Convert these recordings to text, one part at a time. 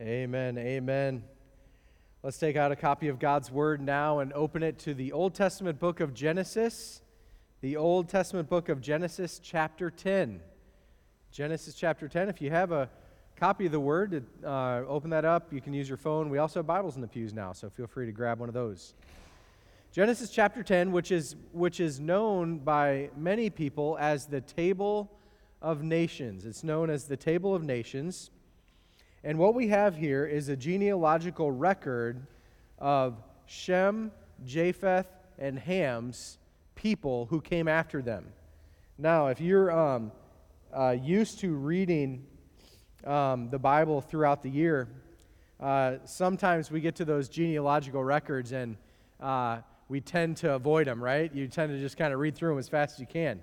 Amen. Amen. Let's take out a copy of God's Word now and open it to the Old Testament book of Genesis, the Old Testament book of Genesis, chapter 10. Genesis chapter 10. If you have a copy of the Word, uh, open that up. You can use your phone. We also have Bibles in the pews now, so feel free to grab one of those. Genesis chapter 10, which is, which is known by many people as the Table of Nations. It's known as the Table of Nations. And what we have here is a genealogical record of Shem, Japheth, and Ham's people who came after them. Now, if you're um, uh, used to reading um, the Bible throughout the year, uh, sometimes we get to those genealogical records and uh, we tend to avoid them, right? You tend to just kind of read through them as fast as you can.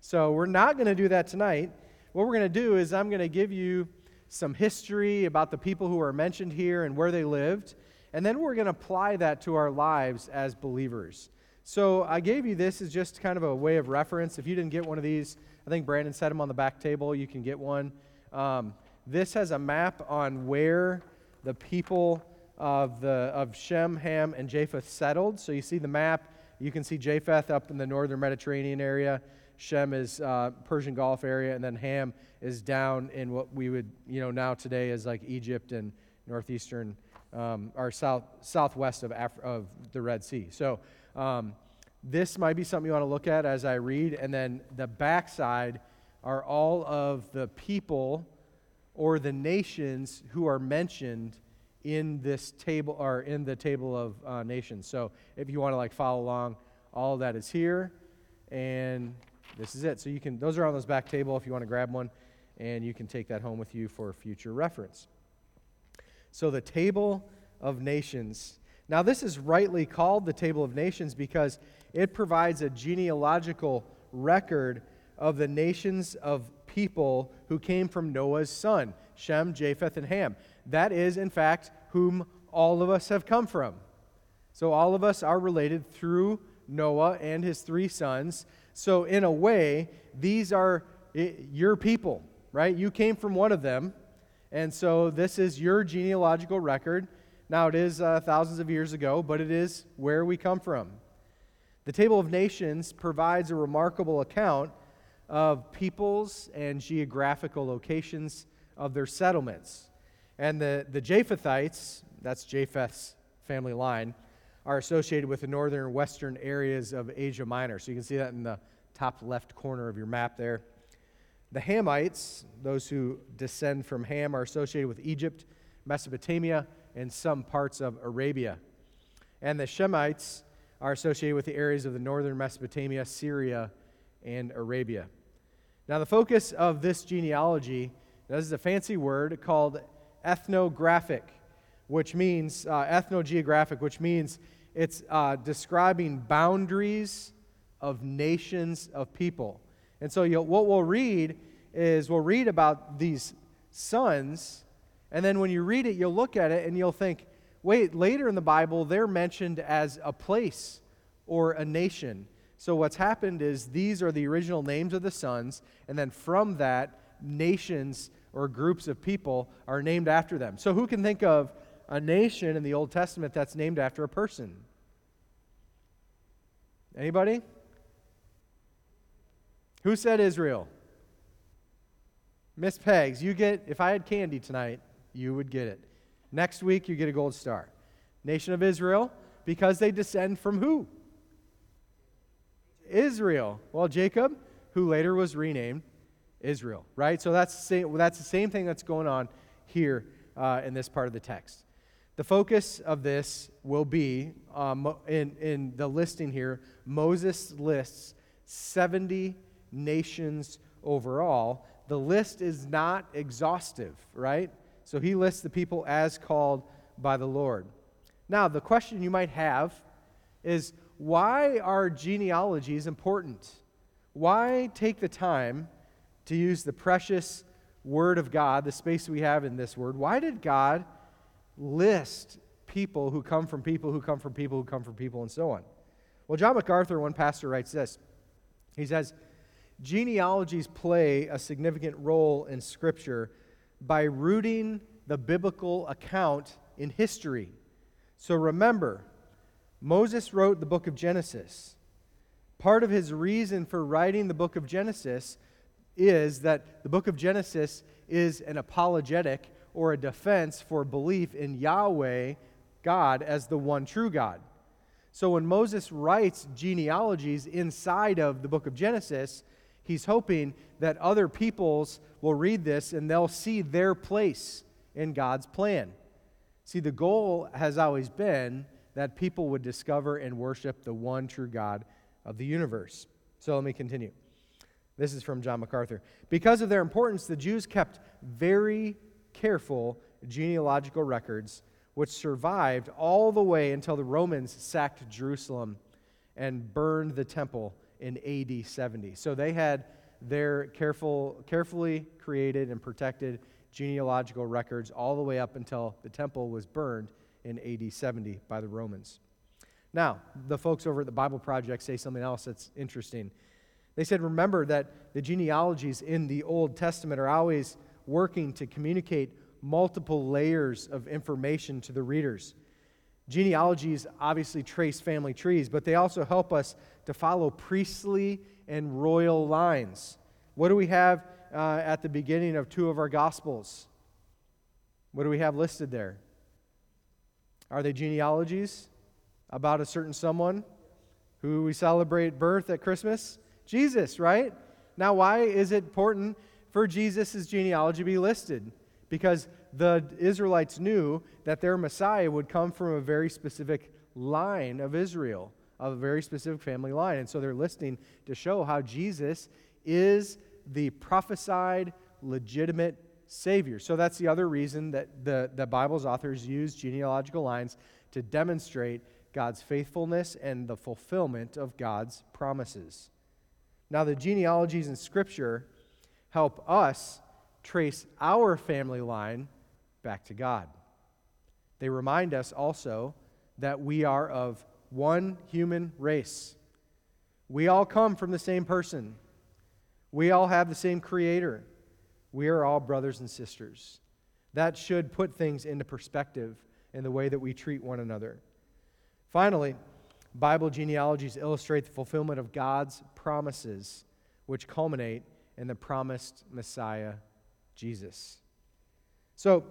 So, we're not going to do that tonight. What we're going to do is, I'm going to give you some history about the people who are mentioned here and where they lived, and then we're going to apply that to our lives as believers. So I gave you this as just kind of a way of reference. If you didn't get one of these, I think Brandon set them on the back table. You can get one. Um, this has a map on where the people of, the, of Shem, Ham, and Japheth settled. So you see the map. You can see Japheth up in the northern Mediterranean area. Shem is uh, Persian Gulf area, and then Ham is down in what we would, you know, now today is like Egypt and northeastern um, or south southwest of Af- of the Red Sea. So um, this might be something you want to look at as I read, and then the backside are all of the people or the nations who are mentioned in this table or in the table of uh, nations. So if you want to like follow along, all that is here, and this is it. So you can, those are on those back table if you want to grab one, and you can take that home with you for future reference. So the table of nations. Now, this is rightly called the table of nations because it provides a genealogical record of the nations of people who came from Noah's son, Shem, Japheth, and Ham. That is, in fact, whom all of us have come from. So all of us are related through Noah and his three sons. So, in a way, these are your people, right? You came from one of them. And so, this is your genealogical record. Now, it is uh, thousands of years ago, but it is where we come from. The Table of Nations provides a remarkable account of peoples and geographical locations of their settlements. And the, the Japhethites, that's Japheth's family line, are associated with the northern and western areas of Asia Minor. So you can see that in the top left corner of your map there. The Hamites, those who descend from Ham, are associated with Egypt, Mesopotamia, and some parts of Arabia. And the Shemites are associated with the areas of the northern Mesopotamia, Syria, and Arabia. Now, the focus of this genealogy, this is a fancy word called ethnographic, which means uh, ethnogeographic, which means it's uh, describing boundaries of nations of people. And so what we'll read is we'll read about these sons, and then when you read it, you'll look at it and you'll think, wait, later in the Bible, they're mentioned as a place or a nation. So what's happened is these are the original names of the sons, and then from that, nations or groups of people are named after them. So who can think of a nation in the Old Testament that's named after a person? Anybody? Who said Israel? Miss Pegs, you get, if I had candy tonight, you would get it. Next week, you get a gold star. Nation of Israel, because they descend from who? Israel. Well, Jacob, who later was renamed Israel, right? So that's the same, that's the same thing that's going on here uh, in this part of the text. The focus of this will be um, in, in the listing here. Moses lists 70 nations overall. The list is not exhaustive, right? So he lists the people as called by the Lord. Now, the question you might have is why are genealogies important? Why take the time to use the precious Word of God, the space we have in this Word? Why did God list people who come from people who come from people who come from people and so on? Well, John MacArthur, one pastor, writes this. He says, Genealogies play a significant role in Scripture by rooting the biblical account in history. So remember, Moses wrote the book of Genesis. Part of his reason for writing the book of Genesis is that the book of Genesis is an apologetic or a defense for belief in Yahweh, God, as the one true God. So when Moses writes genealogies inside of the book of Genesis, he's hoping that other peoples will read this and they'll see their place in God's plan. See, the goal has always been that people would discover and worship the one true God of the universe. So let me continue. This is from John MacArthur. Because of their importance, the Jews kept very careful genealogical records, which survived all the way until the Romans sacked Jerusalem and burned the temple in AD 70. So they had their careful, carefully created and protected genealogical records all the way up until the temple was burned in AD 70 by the Romans. Now, the folks over at the Bible Project say something else that's interesting. They said, remember that the genealogies in the Old Testament are always working to communicate multiple layers of information to the readers. Genealogies obviously trace family trees, but they also help us to follow priestly and royal lines. What do we have uh, at the beginning of two of our Gospels. What do we have listed there? Are they genealogies about a certain someone who we celebrate birth at Christmas? Jesus, right? Now, why is it important for Jesus' genealogy to be listed? Because the Israelites knew that their Messiah would come from a very specific line of Israel, of a very specific family line. And so they're listing to show how Jesus is the prophesied, legitimate Savior. So that's the other reason that the, the Bible's authors use genealogical lines to demonstrate God's faithfulness and the fulfillment of God's promises. Now, the genealogies in Scripture help us trace our family line back to God. They remind us also that we are of one human race. We all come from the same person. We all have the same Creator. We are all brothers and sisters. That should put things into perspective in the way that we treat one another. Finally, Bible genealogies illustrate the fulfillment of God's promises, which culminate in the promised Messiah, Jesus. So,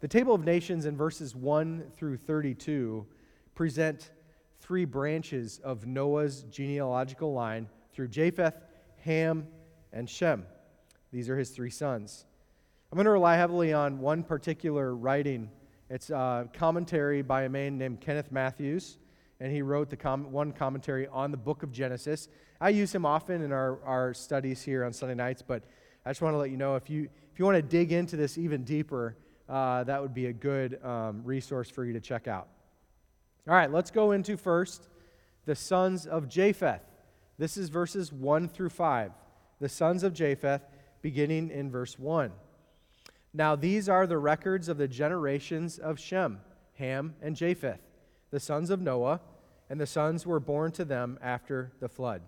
the table of nations in verses 1 through 32 present three branches of Noah's genealogical line through Japheth, Ham, and Shem. These are his three sons. I'm going to rely heavily on one particular writing. It's a commentary by a man named Kenneth Mathews, and he wrote the com- one commentary on the book of Genesis. I use him often in our, our studies here on Sunday nights, but I just want to let you know if you, if you want to dig into this even deeper, uh, that would be a good um, resource for you to check out. All right, let's go into first the sons of Japheth. This is verses 1 through 5 the sons of Japheth, beginning in verse 1. Now, these are the records of the generations of Shem, Ham, and Japheth, the sons of Noah, and the sons were born to them after the flood.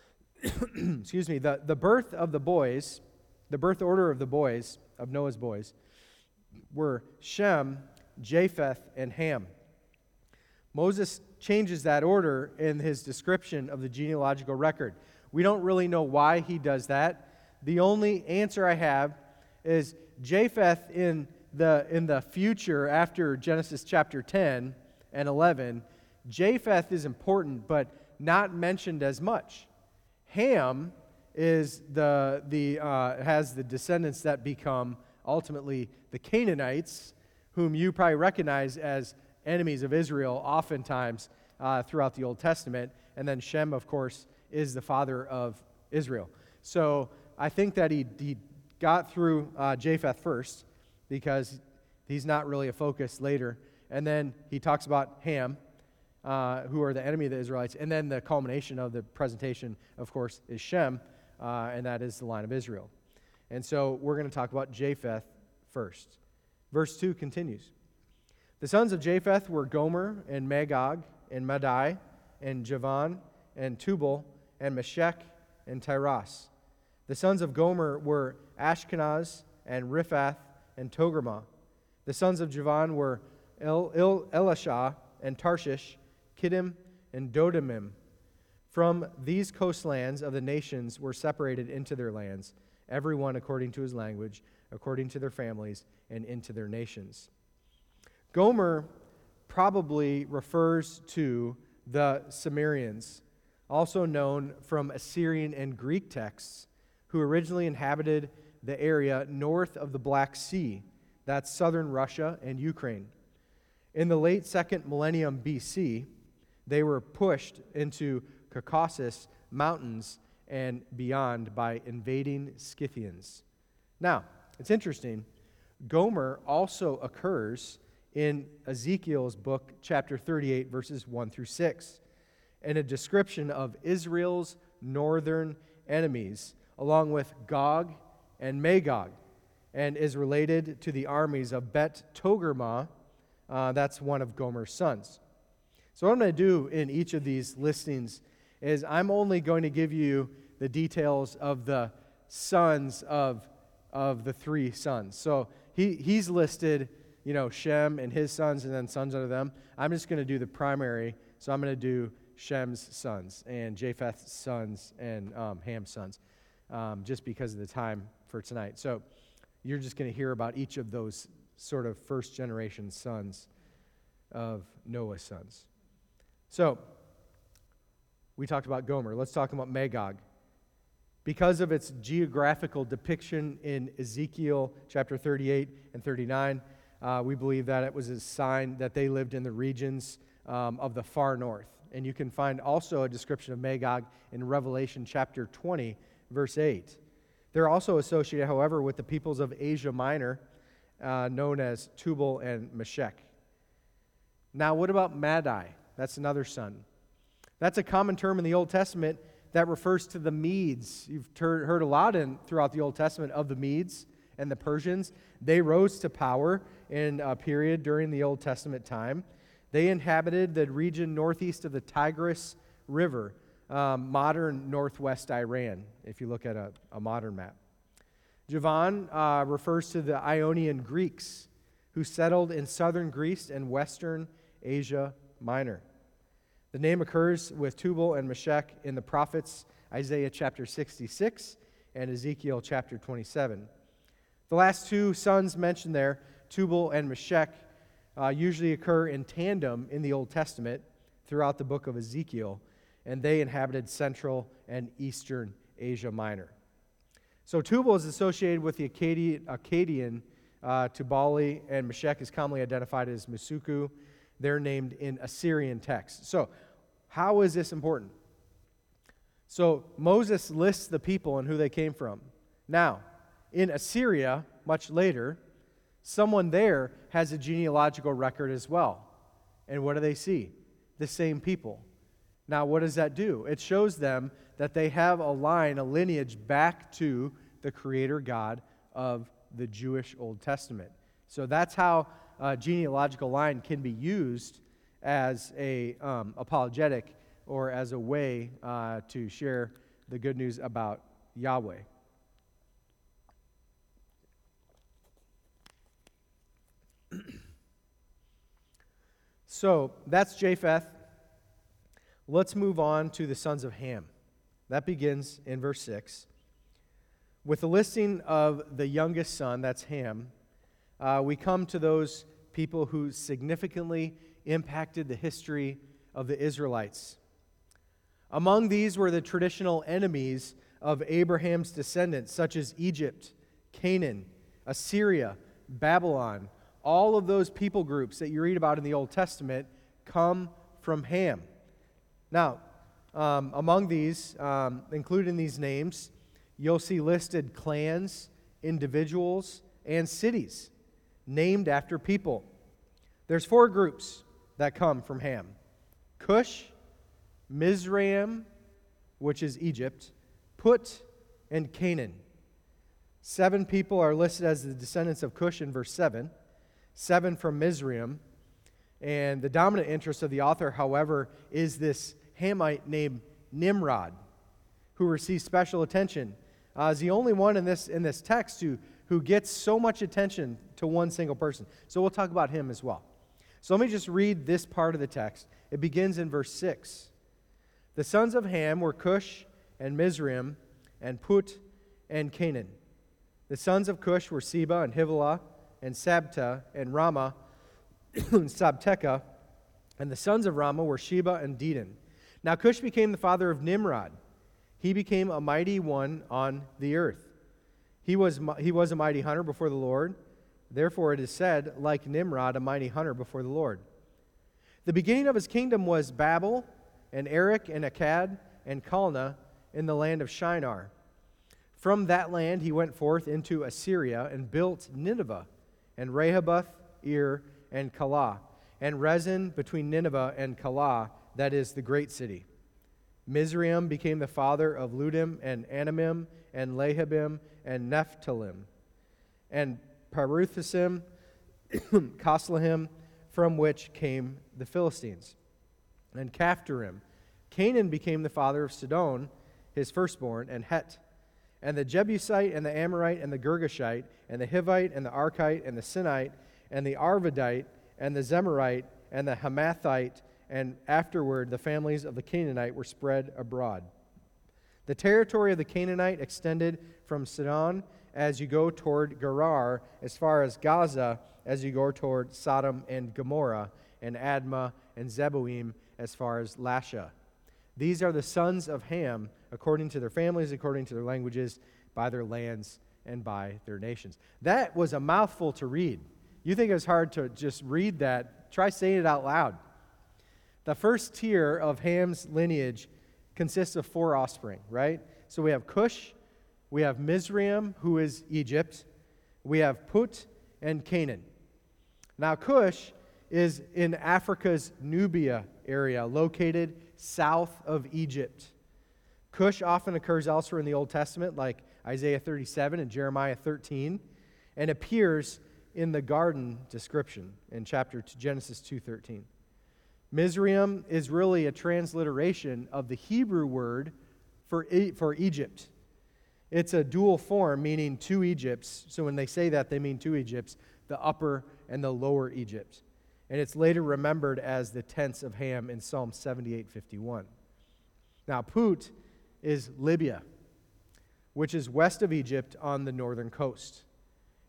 Excuse me, the, the birth of the boys, the birth order of the boys, of Noah's boys, were Shem, Japheth, and Ham. Moses changes that order in his description of the genealogical record. We don't really know why he does that. The only answer I have is Japheth in the, in the future after Genesis chapter 10 and 11. Japheth is important, but not mentioned as much. Ham is the, the, uh, has the descendants that become ultimately the Canaanites, whom you probably recognize as enemies of Israel oftentimes uh, throughout the Old Testament. And then Shem, of course, is the father of Israel. So I think that he, he got through uh, Japheth first because he's not really a focus later. And then he talks about Ham, uh, who are the enemy of the Israelites. And then the culmination of the presentation, of course, is Shem, uh, and that is the line of Israel. And so we're going to talk about Japheth first. Verse 2 continues The sons of Japheth were Gomer and Magog and Madai and Javan and Tubal and Meshech and Tiras. The sons of Gomer were Ashkenaz and Riphath and Togarmah. The sons of Javan were El, El, Elishah and Tarshish, Kittim and Dodamim. From these coastlands of the nations were separated into their lands, every one according to his language, according to their families, and into their nations. Gomer probably refers to the Cimmerians, also known from Assyrian and Greek texts, who originally inhabited the area north of the Black Sea, that's southern Russia and Ukraine. In the late second millennium BC, they were pushed into Caucasus Mountains and beyond by invading Scythians. Now, it's interesting. Gomer also occurs in Ezekiel's book, chapter 38, verses 1 through 6, and a description of Israel's northern enemies, along with Gog and Magog, and is related to the armies of Beth Togarmah. Uh, that's one of Gomer's sons. So, what I'm going to do in each of these listings is I'm only going to give you the details of the sons of, of the three sons. So, he, he's listed you know, Shem and his sons and then sons under them. I'm just going to do the primary. So I'm going to do Shem's sons and Japheth's sons and um, Ham's sons, um, just because of the time for tonight. So you're just going to hear about each of those sort of first generation sons of Noah's sons. So we talked about Gomer. Let's talk about Magog. Because of its geographical depiction in Ezekiel chapter 38 and 39, uh, we believe that it was a sign that they lived in the regions um, of the far north. And you can find also a description of Magog in Revelation chapter 20, verse 8. They're also associated, however, with the peoples of Asia Minor, uh, known as Tubal and Meshech. Now, what about Madai? That's another son. That's a common term in the Old Testament that refers to the Medes. You've heard a lot in, throughout the Old Testament of the Medes and the Persians. They rose to power in a period during the Old Testament time. They inhabited the region northeast of the Tigris River, um, modern northwest Iran, if you look at a, a modern map. Javan uh, refers to the Ionian Greeks who settled in southern Greece and western Asia Minor. The name occurs with Tubal and Meshech in the prophets Isaiah chapter 66 and Ezekiel chapter 27. The last two sons mentioned there Tubal and Meshech, uh, usually occur in tandem in the Old Testament throughout the book of Ezekiel, and they inhabited central and eastern Asia Minor. So Tubal is associated with the Akkadian, Akkadian uh, Tubali, and Meshech is commonly identified as Masuku. They're named in Assyrian texts. So, how is this important? So, Moses lists the people and who they came from. Now, in Assyria, much later, someone there has a genealogical record as well. And what do they see? The same people. Now, what does that do? It shows them that they have a line, a lineage back to the Creator God of the Jewish Old Testament. So that's how a genealogical line can be used as a um, apologetic or as a way uh, to share the good news about Yahweh. So that's Japheth. Let's move on to the sons of Ham. That begins in verse 6. With the listing of the youngest son, that's Ham, uh, we come to those people who significantly impacted the history of the Israelites. Among these were the traditional enemies of Abraham's descendants, such as Egypt, Canaan, Assyria, Babylon, all of those people groups that you read about in the Old Testament come from Ham. Now, um, among these, um, including these names, you'll see listed clans, individuals, and cities named after people. There's four groups that come from Ham Cush, Mizraim, which is Egypt, Put, and Canaan. Seven people are listed as the descendants of Cush in verse 7 seven from Mizraim. And the dominant interest of the author, however, is this Hamite named Nimrod, who receives special attention. Uh, is the only one in this, in this text who, who gets so much attention to one single person. So we'll talk about him as well. So let me just read this part of the text. It begins in verse 6. The sons of Ham were Cush and Mizraim and Put and Canaan. The sons of Cush were Seba and Havilah and Sabta and Rama and Sabteka. And the sons of Rama were Sheba and Dedan. Now Cush became the father of Nimrod. He became a mighty one on the earth. He was, he was a mighty hunter before the Lord. Therefore, it is said, like Nimrod, a mighty hunter before the Lord. The beginning of his kingdom was Babel, and Erech, and Akkad, and Calneh in the land of Shinar. From that land he went forth into Assyria and built Nineveh, and Rehoboth, Ir, and Calah, and Resen between Nineveh and Calah, that is the great city. Mizraim became the father of Ludim and Anamim and Lehabim and Nephthalim, and Paruthesim, Casluhim, from which came the Philistines, and Caphtorim. Canaan became the father of Sidon, his firstborn, and Het, and the Jebusite, and the Amorite, and the Girgashite, and the Hivite, and the Arkite, and the Sinite, and the Arvadite, and the Zemarite, and the Hamathite, and afterward the families of the Canaanite were spread abroad. The territory of the Canaanite extended from Sidon as you go toward Gerar, as far as Gaza as you go toward Sodom and Gomorrah, and Admah and Zeboim as far as Lasha. These are the sons of Ham, according to their families, according to their languages, by their lands, and by their nations. That was a mouthful to read. You think it was hard to just read that? Try saying it out loud. The first tier of Ham's lineage consists of four offspring, right? So we have Cush, we have Mizraim, who is Egypt, we have Put, and Canaan. Now, Cush is in Africa's Nubia area, located south of Egypt. Cush often occurs elsewhere in the Old Testament, like Isaiah 37 and Jeremiah 13, and appears in the garden description in chapter Genesis 2:13. Mizraim is really a transliteration of the Hebrew word for, for Egypt. It's a dual form, meaning two Egypts. So when they say that, they mean two Egypts, the upper and the lower Egypt. And it's later remembered as the tents of Ham in Psalm 78:51. Now, Put is Libya, which is west of Egypt on the northern coast.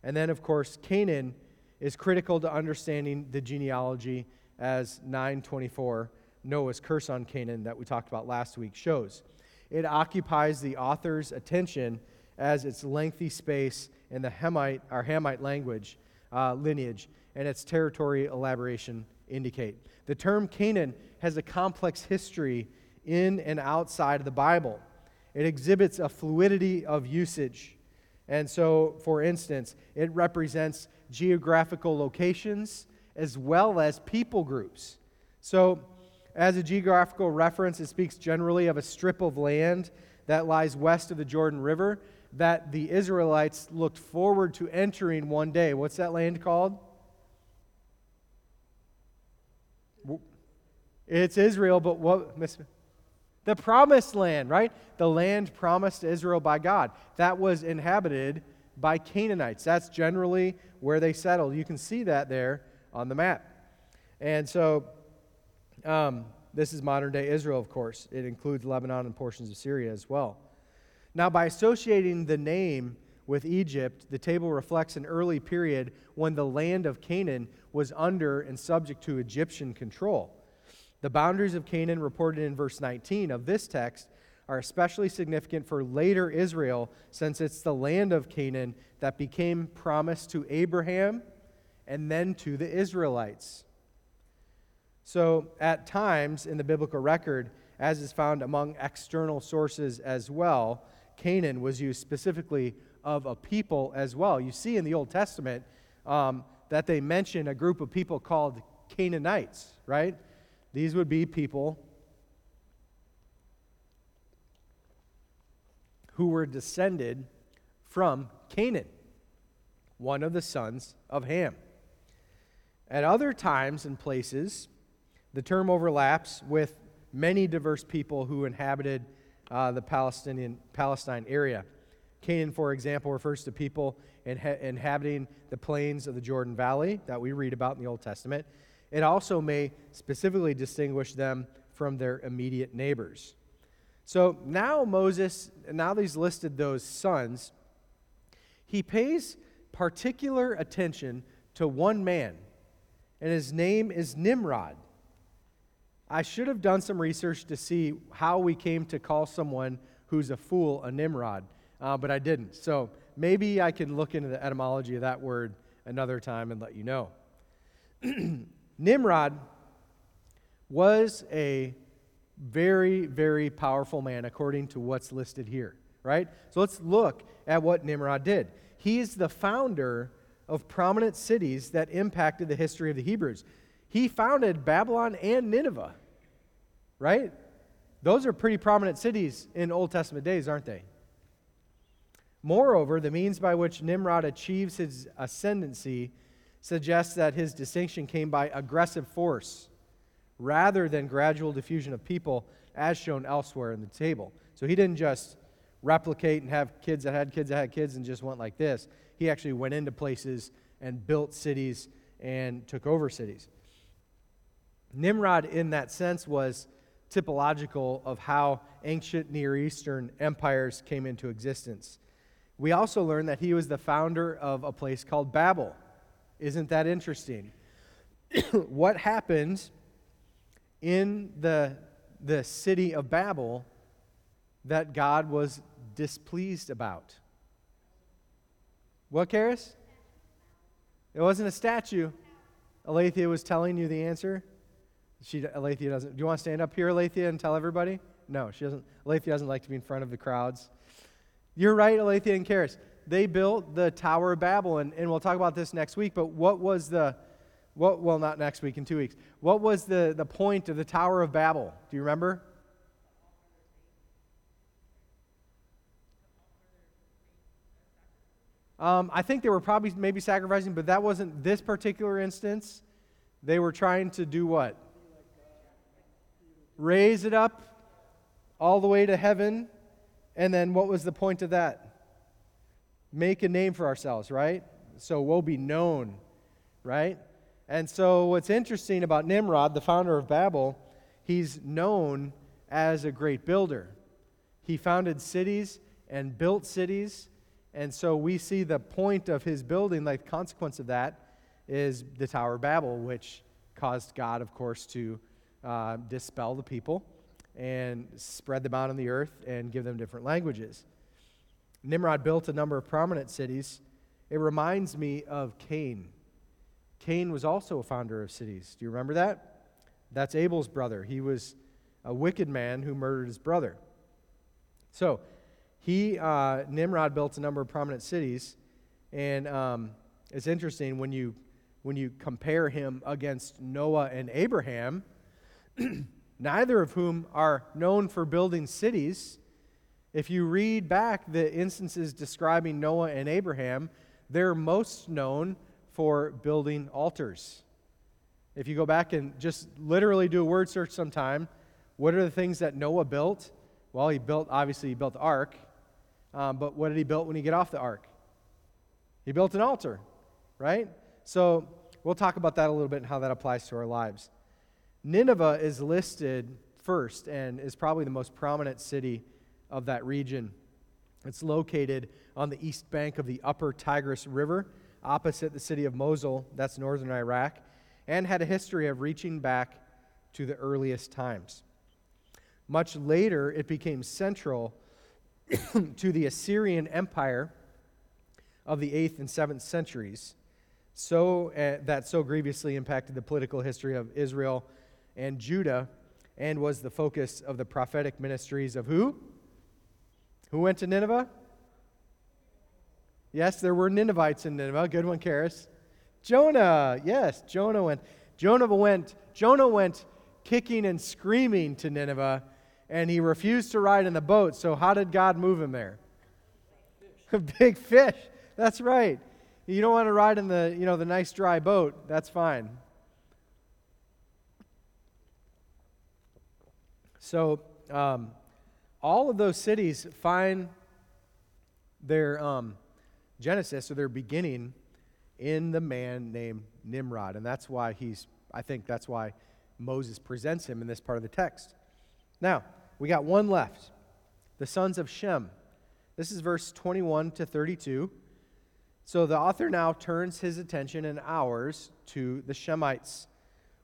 And then, of course, Canaan is critical to understanding the genealogy as 924, Noah's curse on Canaan that we talked about last week, shows. It occupies the author's attention as its lengthy space in the Hamite, our Hamite language uh, lineage and its territory elaboration indicate. The term Canaan has a complex history in and outside of the Bible. It exhibits a fluidity of usage. And so, for instance, it represents geographical locations as well as people groups. So, as a geographical reference, it speaks generally of a strip of land that lies west of the Jordan River that the Israelites looked forward to entering one day. What's that land called? It's Israel, but what? The promised land, right? The land promised to Israel by God. That was inhabited by Canaanites. That's generally where they settled. You can see that there on the map. And so, um, this is modern day Israel, of course. It includes Lebanon and portions of Syria as well. Now, by associating the name with Egypt, the table reflects an early period when the land of Canaan was under and subject to Egyptian control. The boundaries of Canaan, reported in verse 19 of this text, are especially significant for later Israel since it's the land of Canaan that became promised to Abraham and then to the Israelites. So, at times in the biblical record, as is found among external sources as well, Canaan was used specifically of a people as well. You see in the Old Testament um, that they mention a group of people called Canaanites, right? These would be people who were descended from Canaan, one of the sons of Ham. At other times and places, the term overlaps with many diverse people who inhabited uh, the Palestinian Palestine area. Canaan, for example, refers to people inhabiting the plains of the Jordan Valley that we read about in the Old Testament. It also may specifically distinguish them from their immediate neighbors. So now Moses, now that he's listed those sons, he pays particular attention to one man, and his name is Nimrod. I should have done some research to see how we came to call someone who's a fool a Nimrod, uh, but I didn't. So maybe I can look into the etymology of that word another time and let you know. Nimrod was a very, very powerful man according to what's listed here, right? So let's look at what Nimrod did. He's the founder of prominent cities that impacted the history of the Hebrews. He founded Babylon and Nineveh right? Those are pretty prominent cities in Old Testament days, aren't they? Moreover, the means by which Nimrod achieves his ascendancy suggests that his distinction came by aggressive force rather than gradual diffusion of people, as shown elsewhere in the table. So he didn't just replicate and have kids that had kids that had kids and just went like this. He actually went into places and built cities and took over cities. Nimrod, in that sense, was typological of how ancient Near Eastern empires came into existence. We also learn that he was the founder of a place called Babel. Isn't that interesting? what happened in the, the city of Babel that God was displeased about? What, Karis? It wasn't a statue. Alethea was telling you the answer. She, Alethea doesn't. Do you want to stand up here, Alethea, and tell everybody? No, she doesn't. Alethea doesn't like to be in front of the crowds. You're right, Alethea and Karis. They built the Tower of Babel, and, and we'll talk about this next week. But what was the, what? Well, not next week, in two weeks. What was the the point of the Tower of Babel? Do you remember? Um, I think they were probably maybe sacrificing, but that wasn't this particular instance. They were trying to do what? raise it up all the way to heaven. And then what was the point of that? Make a name for ourselves, right? So we'll be known, right? And so what's interesting about Nimrod, the founder of Babel, he's known as a great builder. He founded cities and built cities. And so we see the point of his building, like consequence of that, is the Tower of Babel, which caused God, of course, to uh, dispel the people and spread them out on the earth and give them different languages. Nimrod built a number of prominent cities. It reminds me of Cain. Cain was also a founder of cities. Do you remember that? That's Abel's brother. He was a wicked man who murdered his brother. So, he, uh, Nimrod, built a number of prominent cities, and um, it's interesting when you when you compare him against Noah and Abraham neither of whom are known for building cities. If you read back the instances describing Noah and Abraham, they're most known for building altars. If you go back and just literally do a word search sometime, what are the things that Noah built? Well, he built, obviously, he built the ark. Um, but what did he build when he get off the ark? He built an altar, right? So we'll talk about that a little bit and how that applies to our lives. Nineveh is listed first and is probably the most prominent city of that region. It's located on the east bank of the upper Tigris River, opposite the city of Mosul, that's northern Iraq, and had a history of reaching back to the earliest times. Much later, it became central to the Assyrian Empire of the 8th and 7th centuries, so uh, that so grievously impacted the political history of Israel and Judah and was the focus of the prophetic ministries of who? Who went to Nineveh? Yes, there were Ninevites in Nineveh. Good one, Karis. Jonah. Yes, Jonah went. Jonah went. Jonah went kicking and screaming to Nineveh, and he refused to ride in the boat. So how did God move him there? A big fish. That's right. You don't want to ride in the, you know, the nice dry boat. That's fine. So, um, all of those cities find their um, genesis or their beginning in the man named Nimrod. And that's why he's, I think that's why Moses presents him in this part of the text. Now, we got one left the sons of Shem. This is verse 21 to 32. So the author now turns his attention and ours to the Shemites,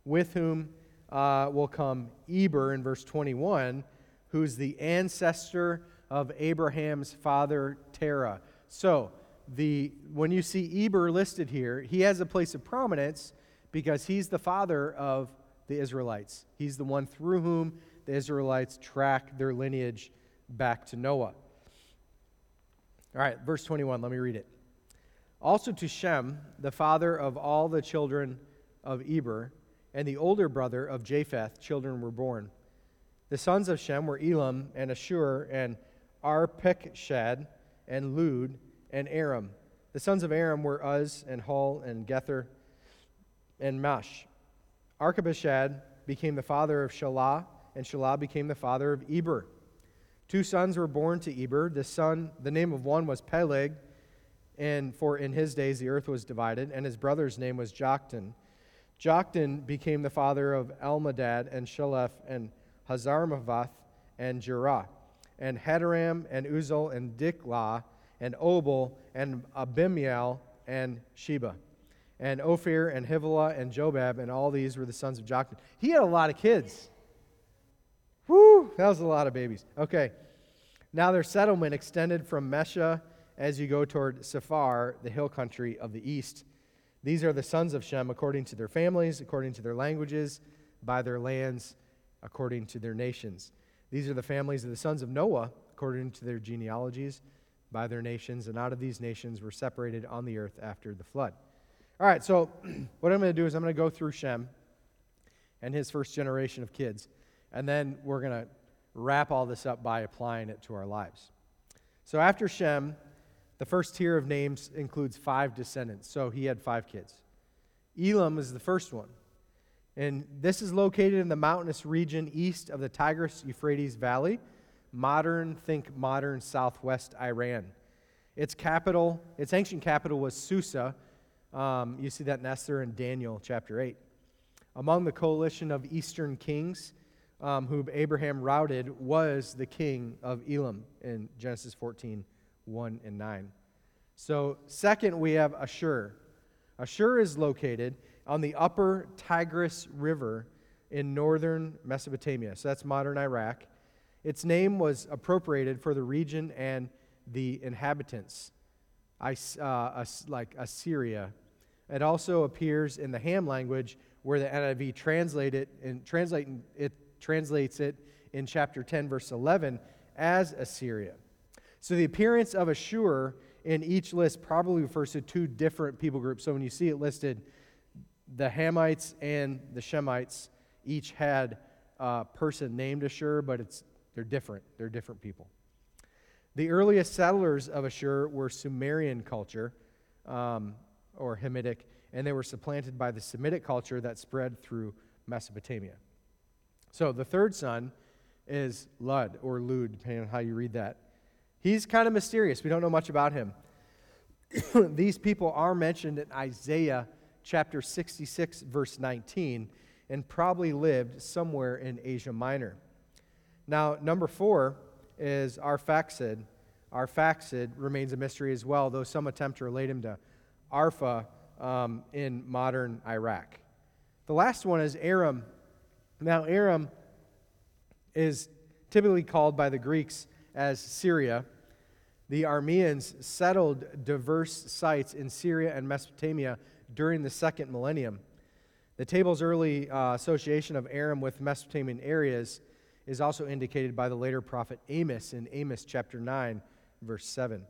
with whom uh, will come Eber in verse 21, who's the ancestor of Abraham's father Terah. So the when you see Eber listed here, he has a place of prominence because he's the father of the Israelites. He's the one through whom the Israelites track their lineage back to Noah. All right, verse 21, let me read it. Also to Shem, the father of all the children of Eber, and the older brother of Japheth, children were born. The sons of Shem were Elam and Ashur and Arpachshad and Lud and Aram. The sons of Aram were Uz and Hul and Gether and Mash. Arpachshad became the father of Shelah, and Shelah became the father of Eber. Two sons were born to Eber. The son, the name of one was Peleg, and for in his days the earth was divided, and his brother's name was Joktan. Joktan became the father of Almodad and Sheleph and Hazarmavath and Jerah, and Hadoram and Uzal and Diklah and Obal and Abimael and Sheba, and Ophir and Havilah and Jobab, and all these were the sons of Joktan. He had a lot of kids. Whew, that was a lot of babies. Okay. Now their settlement extended from Mesha as you go toward Sephar, the hill country of the east. These are the sons of Shem according to their families, according to their languages, by their lands, according to their nations. These are the families of the sons of Noah, according to their genealogies, by their nations. And out of these nations were separated on the earth after the flood. All right, so what I'm going to do is I'm going to go through Shem and his first generation of kids. And then we're going to wrap all this up by applying it to our lives. So after Shem, the first tier of names includes five descendants. So he had five kids. Elam is the first one. And this is located in the mountainous region east of the Tigris Euphrates Valley. Modern, think modern southwest Iran. Its capital, its ancient capital was Susa. Um, you see that in Esther and Daniel chapter 8. Among the coalition of eastern kings, um, whom Abraham routed, was the king of Elam in Genesis 14 1 and 9. So, second, we have Ashur. Ashur is located on the upper Tigris River in northern Mesopotamia. So, that's modern Iraq. Its name was appropriated for the region and the inhabitants, uh, like Assyria. It also appears in the Ham language, where the NIV translate it and translate it translates it in chapter 10, verse 11, as Assyria. So the appearance of Ashur in each list probably refers to two different people groups. So when you see it listed, the Hamites and the Shemites each had a person named Ashur, but it's, they're different. They're different people. The earliest settlers of Ashur were Sumerian culture um, or Hamitic, and they were supplanted by the Semitic culture that spread through Mesopotamia. So the third son is Lud or Lud, depending on how you read that. He's kind of mysterious. We don't know much about him. These people are mentioned in Isaiah chapter 66, verse 19, and probably lived somewhere in Asia Minor. Now, number four is Arphaxad. Arphaxad remains a mystery as well, though some attempt to relate him to Arpha um, in modern Iraq. The last one is Aram. Now, Aram is typically called by the Greeks as Syria. The Arameans settled diverse sites in Syria and Mesopotamia during the second millennium. The table's early uh, association of Aram with Mesopotamian areas is also indicated by the later prophet Amos in Amos chapter 9, verse 7.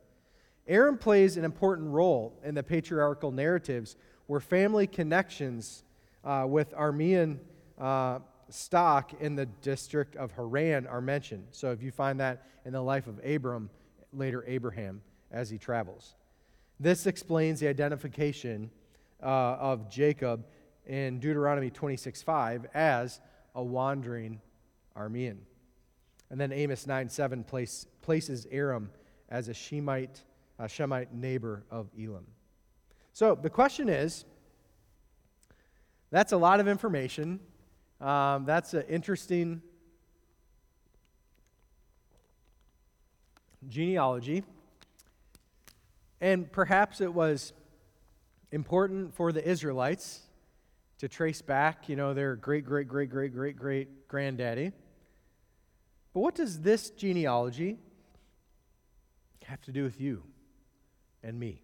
Aram plays an important role in the patriarchal narratives where family connections uh, with Aramean uh, stock in the district of Haran are mentioned. So if you find that in the life of Abram, later Abraham, as he travels. This explains the identification uh, of Jacob in Deuteronomy 26:5 as a wandering Aramean. And then Amos 9 7 place, places Aram as a Shemite a Shemite neighbor of Elam. So the question is that's a lot of information. Um, that's an interesting genealogy. And perhaps it was important for the Israelites to trace back, you know, their great, great, great, great, great, great granddaddy. But what does this genealogy have to do with you and me?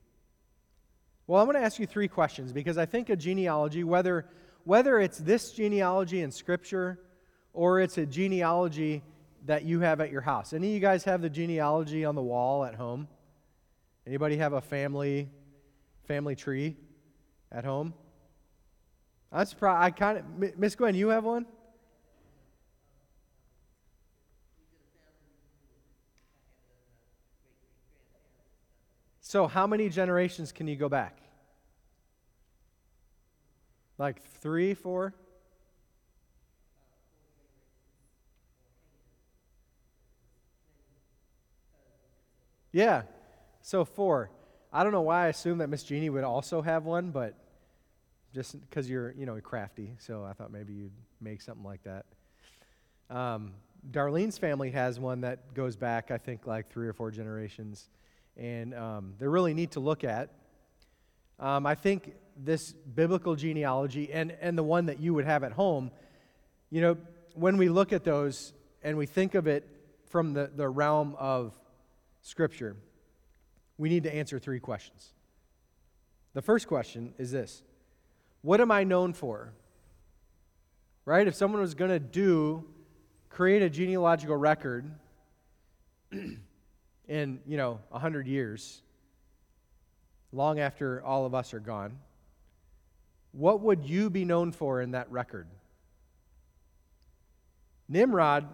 Well, I'm going to ask you three questions because I think a genealogy, whether, whether it's this genealogy in Scripture or it's a genealogy that you have at your house. Any of you guys have the genealogy on the wall at home? Anybody have a family family tree at home? I'm surprised. I kind of Miss Gwen, you have one? So, how many generations can you go back? Like three, four? Yeah. So four. I don't know why I assumed that Miss Jeannie would also have one, but just because you're, you know, crafty, so I thought maybe you'd make something like that. Um, Darlene's family has one that goes back, I think, like three or four generations, and um, they're really neat to look at. Um, I think this biblical genealogy and, and the one that you would have at home, you know, when we look at those and we think of it from the, the realm of Scripture, we need to answer three questions. The first question is this What am I known for? Right? If someone was going to do, create a genealogical record in, you know, 100 years, long after all of us are gone, what would you be known for in that record? Nimrod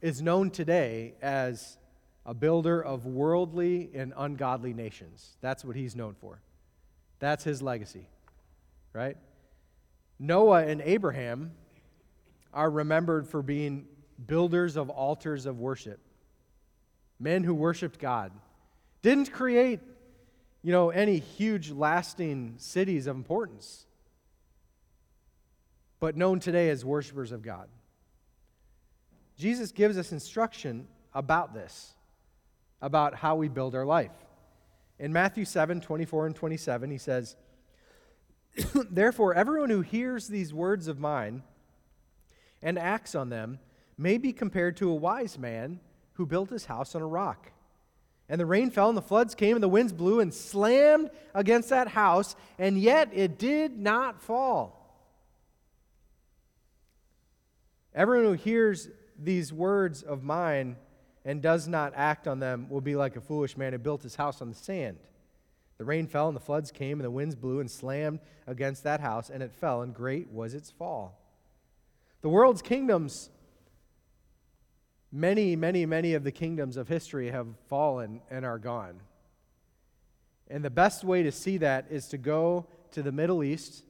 is known today as a builder of worldly and ungodly nations. That's what he's known for. That's his legacy, right? Noah and Abraham are remembered for being builders of altars of worship, men who worshiped God. Didn't create, you know, any huge lasting cities of importance, but known today as worshipers of God. Jesus gives us instruction about this about how we build our life. In Matthew 7 24 and 27, he says, Therefore, everyone who hears these words of mine and acts on them may be compared to a wise man who built his house on a rock. And the rain fell, and the floods came, and the winds blew and slammed against that house, and yet it did not fall. Everyone who hears these words of mine and does not act on them will be like a foolish man who built his house on the sand. The rain fell, and the floods came, and the winds blew and slammed against that house, and it fell, and great was its fall. The world's kingdoms, many, many, many of the kingdoms of history have fallen and are gone. And the best way to see that is to go to the Middle East,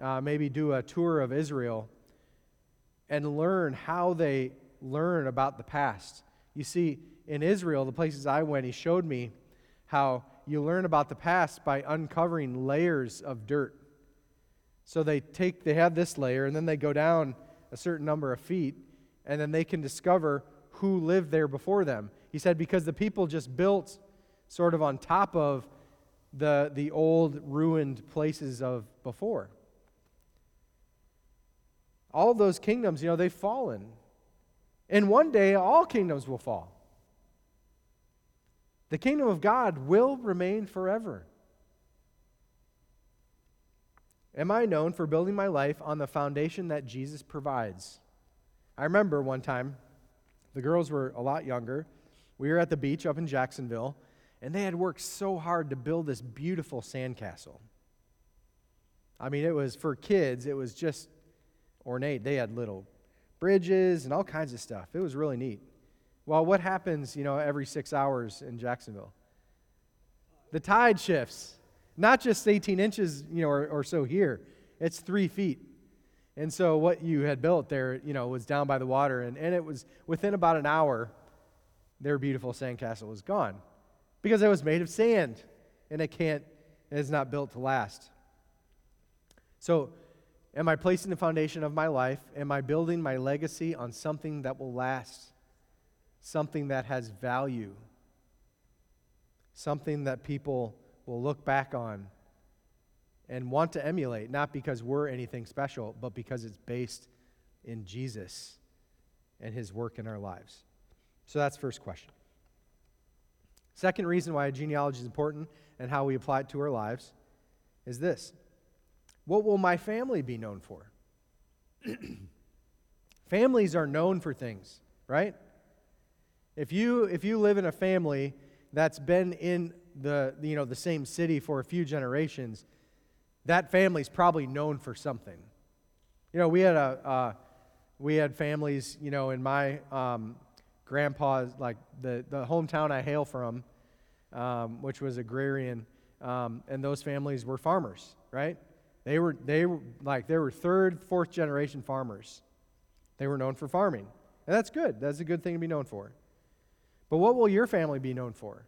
uh, maybe do a tour of Israel, and learn how they learn about the past you see, in Israel, the places I went, he showed me how you learn about the past by uncovering layers of dirt. So they take, they have this layer, and then they go down a certain number of feet, and then they can discover who lived there before them. He said, because the people just built sort of on top of the, the old ruined places of before. All those kingdoms, you know, they've fallen. And one day, all kingdoms will fall. The kingdom of God will remain forever. Am I known for building my life on the foundation that Jesus provides? I remember one time, the girls were a lot younger. We were at the beach up in Jacksonville, and they had worked so hard to build this beautiful sandcastle. I mean, it was for kids, it was just ornate. They had little bridges and all kinds of stuff. It was really neat. Well, what happens, you know, every six hours in Jacksonville? The tide shifts. Not just 18 inches, you know, or, or so here. It's three feet. And so what you had built there, you know, was down by the water. And, and it was within about an hour, their beautiful sandcastle was gone. Because it was made of sand and it can't, it is not built to last. So, am I placing the foundation of my life? Am I building my legacy on something that will last? Something that has value? Something that people will look back on and want to emulate, not because we're anything special, but because it's based in Jesus and his work in our lives. So that's first question. Second reason why genealogy is important and how we apply it to our lives is this What will my family be known for? Families are known for things, right? If you, if you live in a family that's been in the, you know, the same city for a few generations, that family's probably known for something. You know, we had a, uh, we had families, you know, in my um, grandpa's, like the, the hometown I hail from, um, which was agrarian, um, and those families were farmers, right? They were, they were like, they were third, fourth generation farmers. They were known for farming. And that's good. That's a good thing to be known for. But what will your family be known for?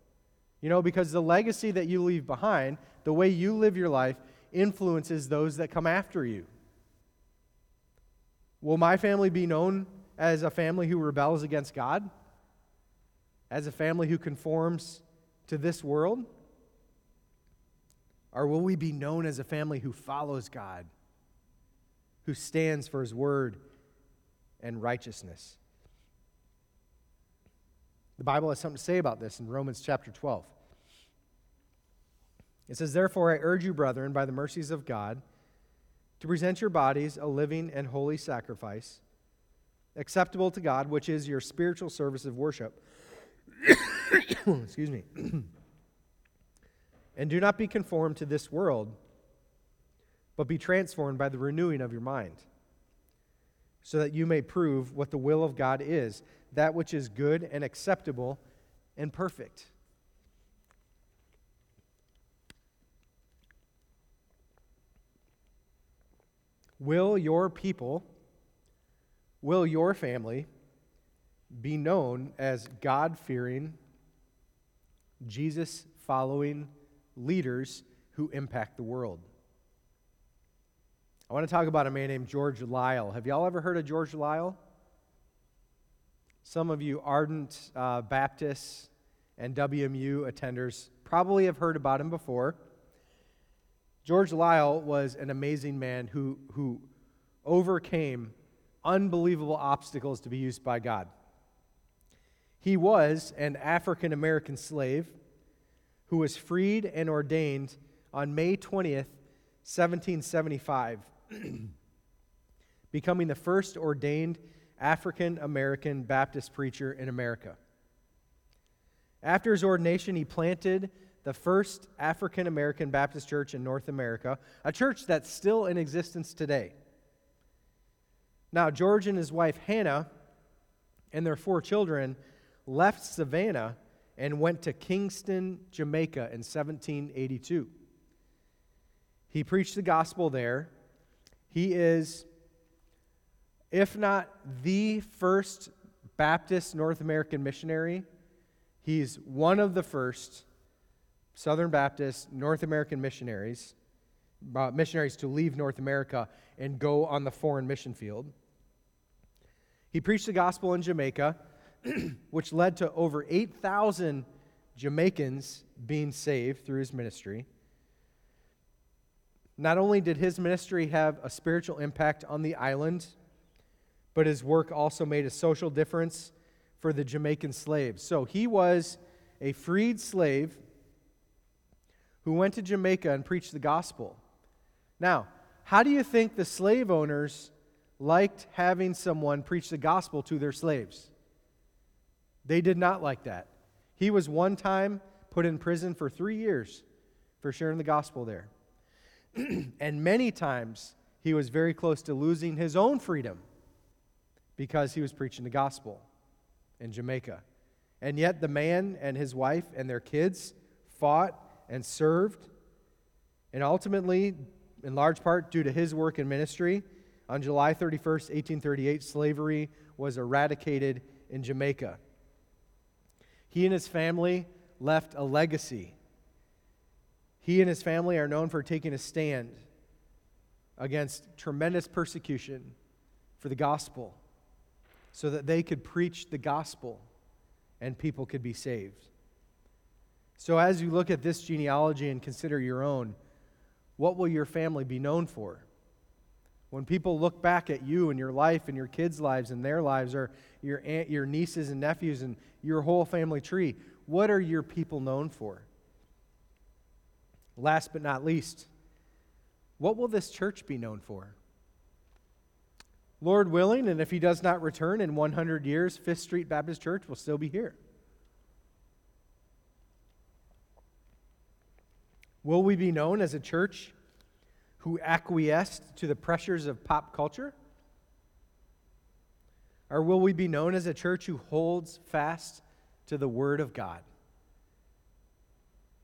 You know, because the legacy that you leave behind, the way you live your life, influences those that come after you. Will my family be known as a family who rebels against God? As a family who conforms to this world? Or will we be known as a family who follows God, who stands for His word and righteousness? The Bible has something to say about this in Romans chapter 12. It says, Therefore, I urge you, brethren, by the mercies of God, to present your bodies a living and holy sacrifice, acceptable to God, which is your spiritual service of worship. Excuse me. and do not be conformed to this world, but be transformed by the renewing of your mind, so that you may prove what the will of God is, that which is good and acceptable and perfect. Will your people, will your family be known as God fearing, Jesus following leaders who impact the world? I want to talk about a man named George Liele. Have y'all ever heard of George Liele? Some of you ardent uh, Baptists and WMU attenders probably have heard about him before. George Liele was an amazing man who, who overcame unbelievable obstacles to be used by God. He was an African American slave who was freed and ordained on May 20th, 1775, becoming the first ordained African American Baptist preacher in America. After his ordination, he planted the first African American Baptist church in North America, a church that's still in existence today. Now, George and his wife Hannah and their four children left Savannah and went to Kingston, Jamaica in 1782. He preached the gospel there. He is, if not the first Baptist North American missionary, he's one of the first Southern Baptist, North American missionaries, uh, missionaries to leave North America and go on the foreign mission field. He preached the gospel in Jamaica, which led to over 8,000 Jamaicans being saved through his ministry. Not only did his ministry have a spiritual impact on the island, but his work also made a social difference for the Jamaican slaves. So he was a freed slave who went to Jamaica and preached the gospel. Now, how do you think the slave owners liked having someone preach the gospel to their slaves? They did not like that. He was one time put in prison for three years for sharing the gospel there. and many times he was very close to losing his own freedom because he was preaching the gospel in Jamaica. And yet the man and his wife and their kids fought and served. And ultimately, in large part due to his work in ministry, on July 31st, 1838, slavery was eradicated in Jamaica. He and his family left a legacy. He and his family are known for taking a stand against tremendous persecution for the gospel so that they could preach the gospel and people could be saved. So, as you look at this genealogy and consider your own, what will your family be known for? When people look back at you and your life and your kids' lives and their lives, or your, aunt, your nieces and nephews and your whole family tree, what are your people known for? Last but not least, what will this church be known for? Lord willing, and if he does not return in 100 years, Fifth Street Baptist Church will still be here. Will we be known as a church who acquiesced to the pressures of pop culture? Or will we be known as a church who holds fast to the Word of God,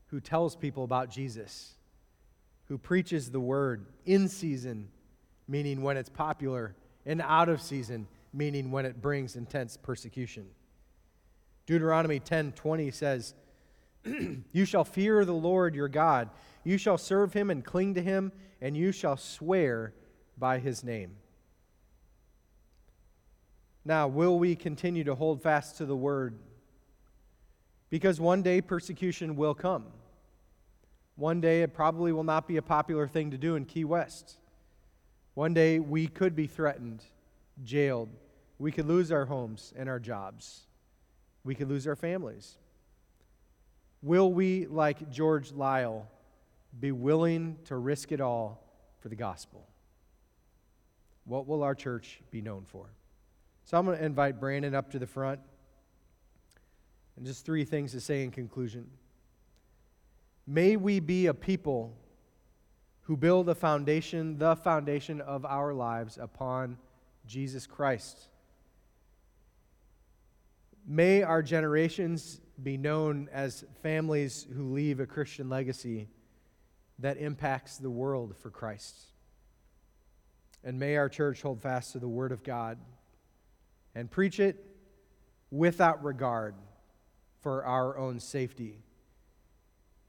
who tells people about Jesus, who preaches the Word in season, meaning when it's popular, and out of season, meaning when it brings intense persecution? Deuteronomy 10:20 says, you shall fear the Lord your God. You shall serve him and cling to him, and you shall swear by his name. Now, will we continue to hold fast to the word? Because one day persecution will come. One day it probably will not be a popular thing to do in Key West. One day we could be threatened, jailed. We could lose our homes and our jobs. We could lose our families. Will we, like George Liele, be willing to risk it all for the gospel? What will our church be known for? So I'm going to invite Brandon up to the front. And just three things to say in conclusion. May we be a people who build a foundation, the foundation of our lives upon Jesus Christ. May our generations be known as families who leave a Christian legacy that impacts the world for Christ. And may our church hold fast to the Word of God and preach it without regard for our own safety,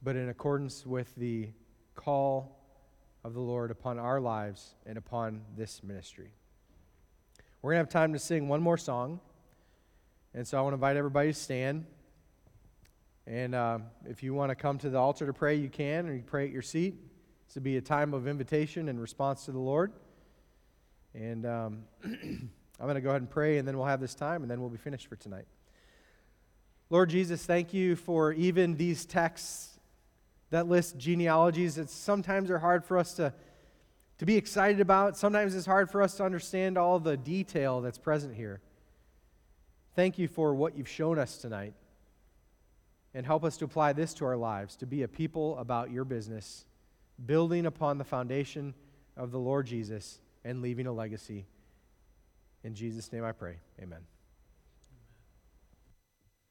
but in accordance with the call of the Lord upon our lives and upon this ministry. We're going to have time to sing one more song. And so I want to invite everybody to stand. And uh, if you want to come to the altar to pray, you can, or you pray at your seat. This will be a time of invitation and response to the Lord. And um, I'm going to go ahead and pray, and then we'll have this time, and then we'll be finished for tonight. Lord Jesus, thank you for even these texts that list genealogies that sometimes are hard for us to, to be excited about. Sometimes it's hard for us to understand all the detail that's present here. Thank you for what you've shown us tonight and help us to apply this to our lives to be a people about your business, building upon the foundation of the Lord Jesus and leaving a legacy. In Jesus' name I pray. Amen.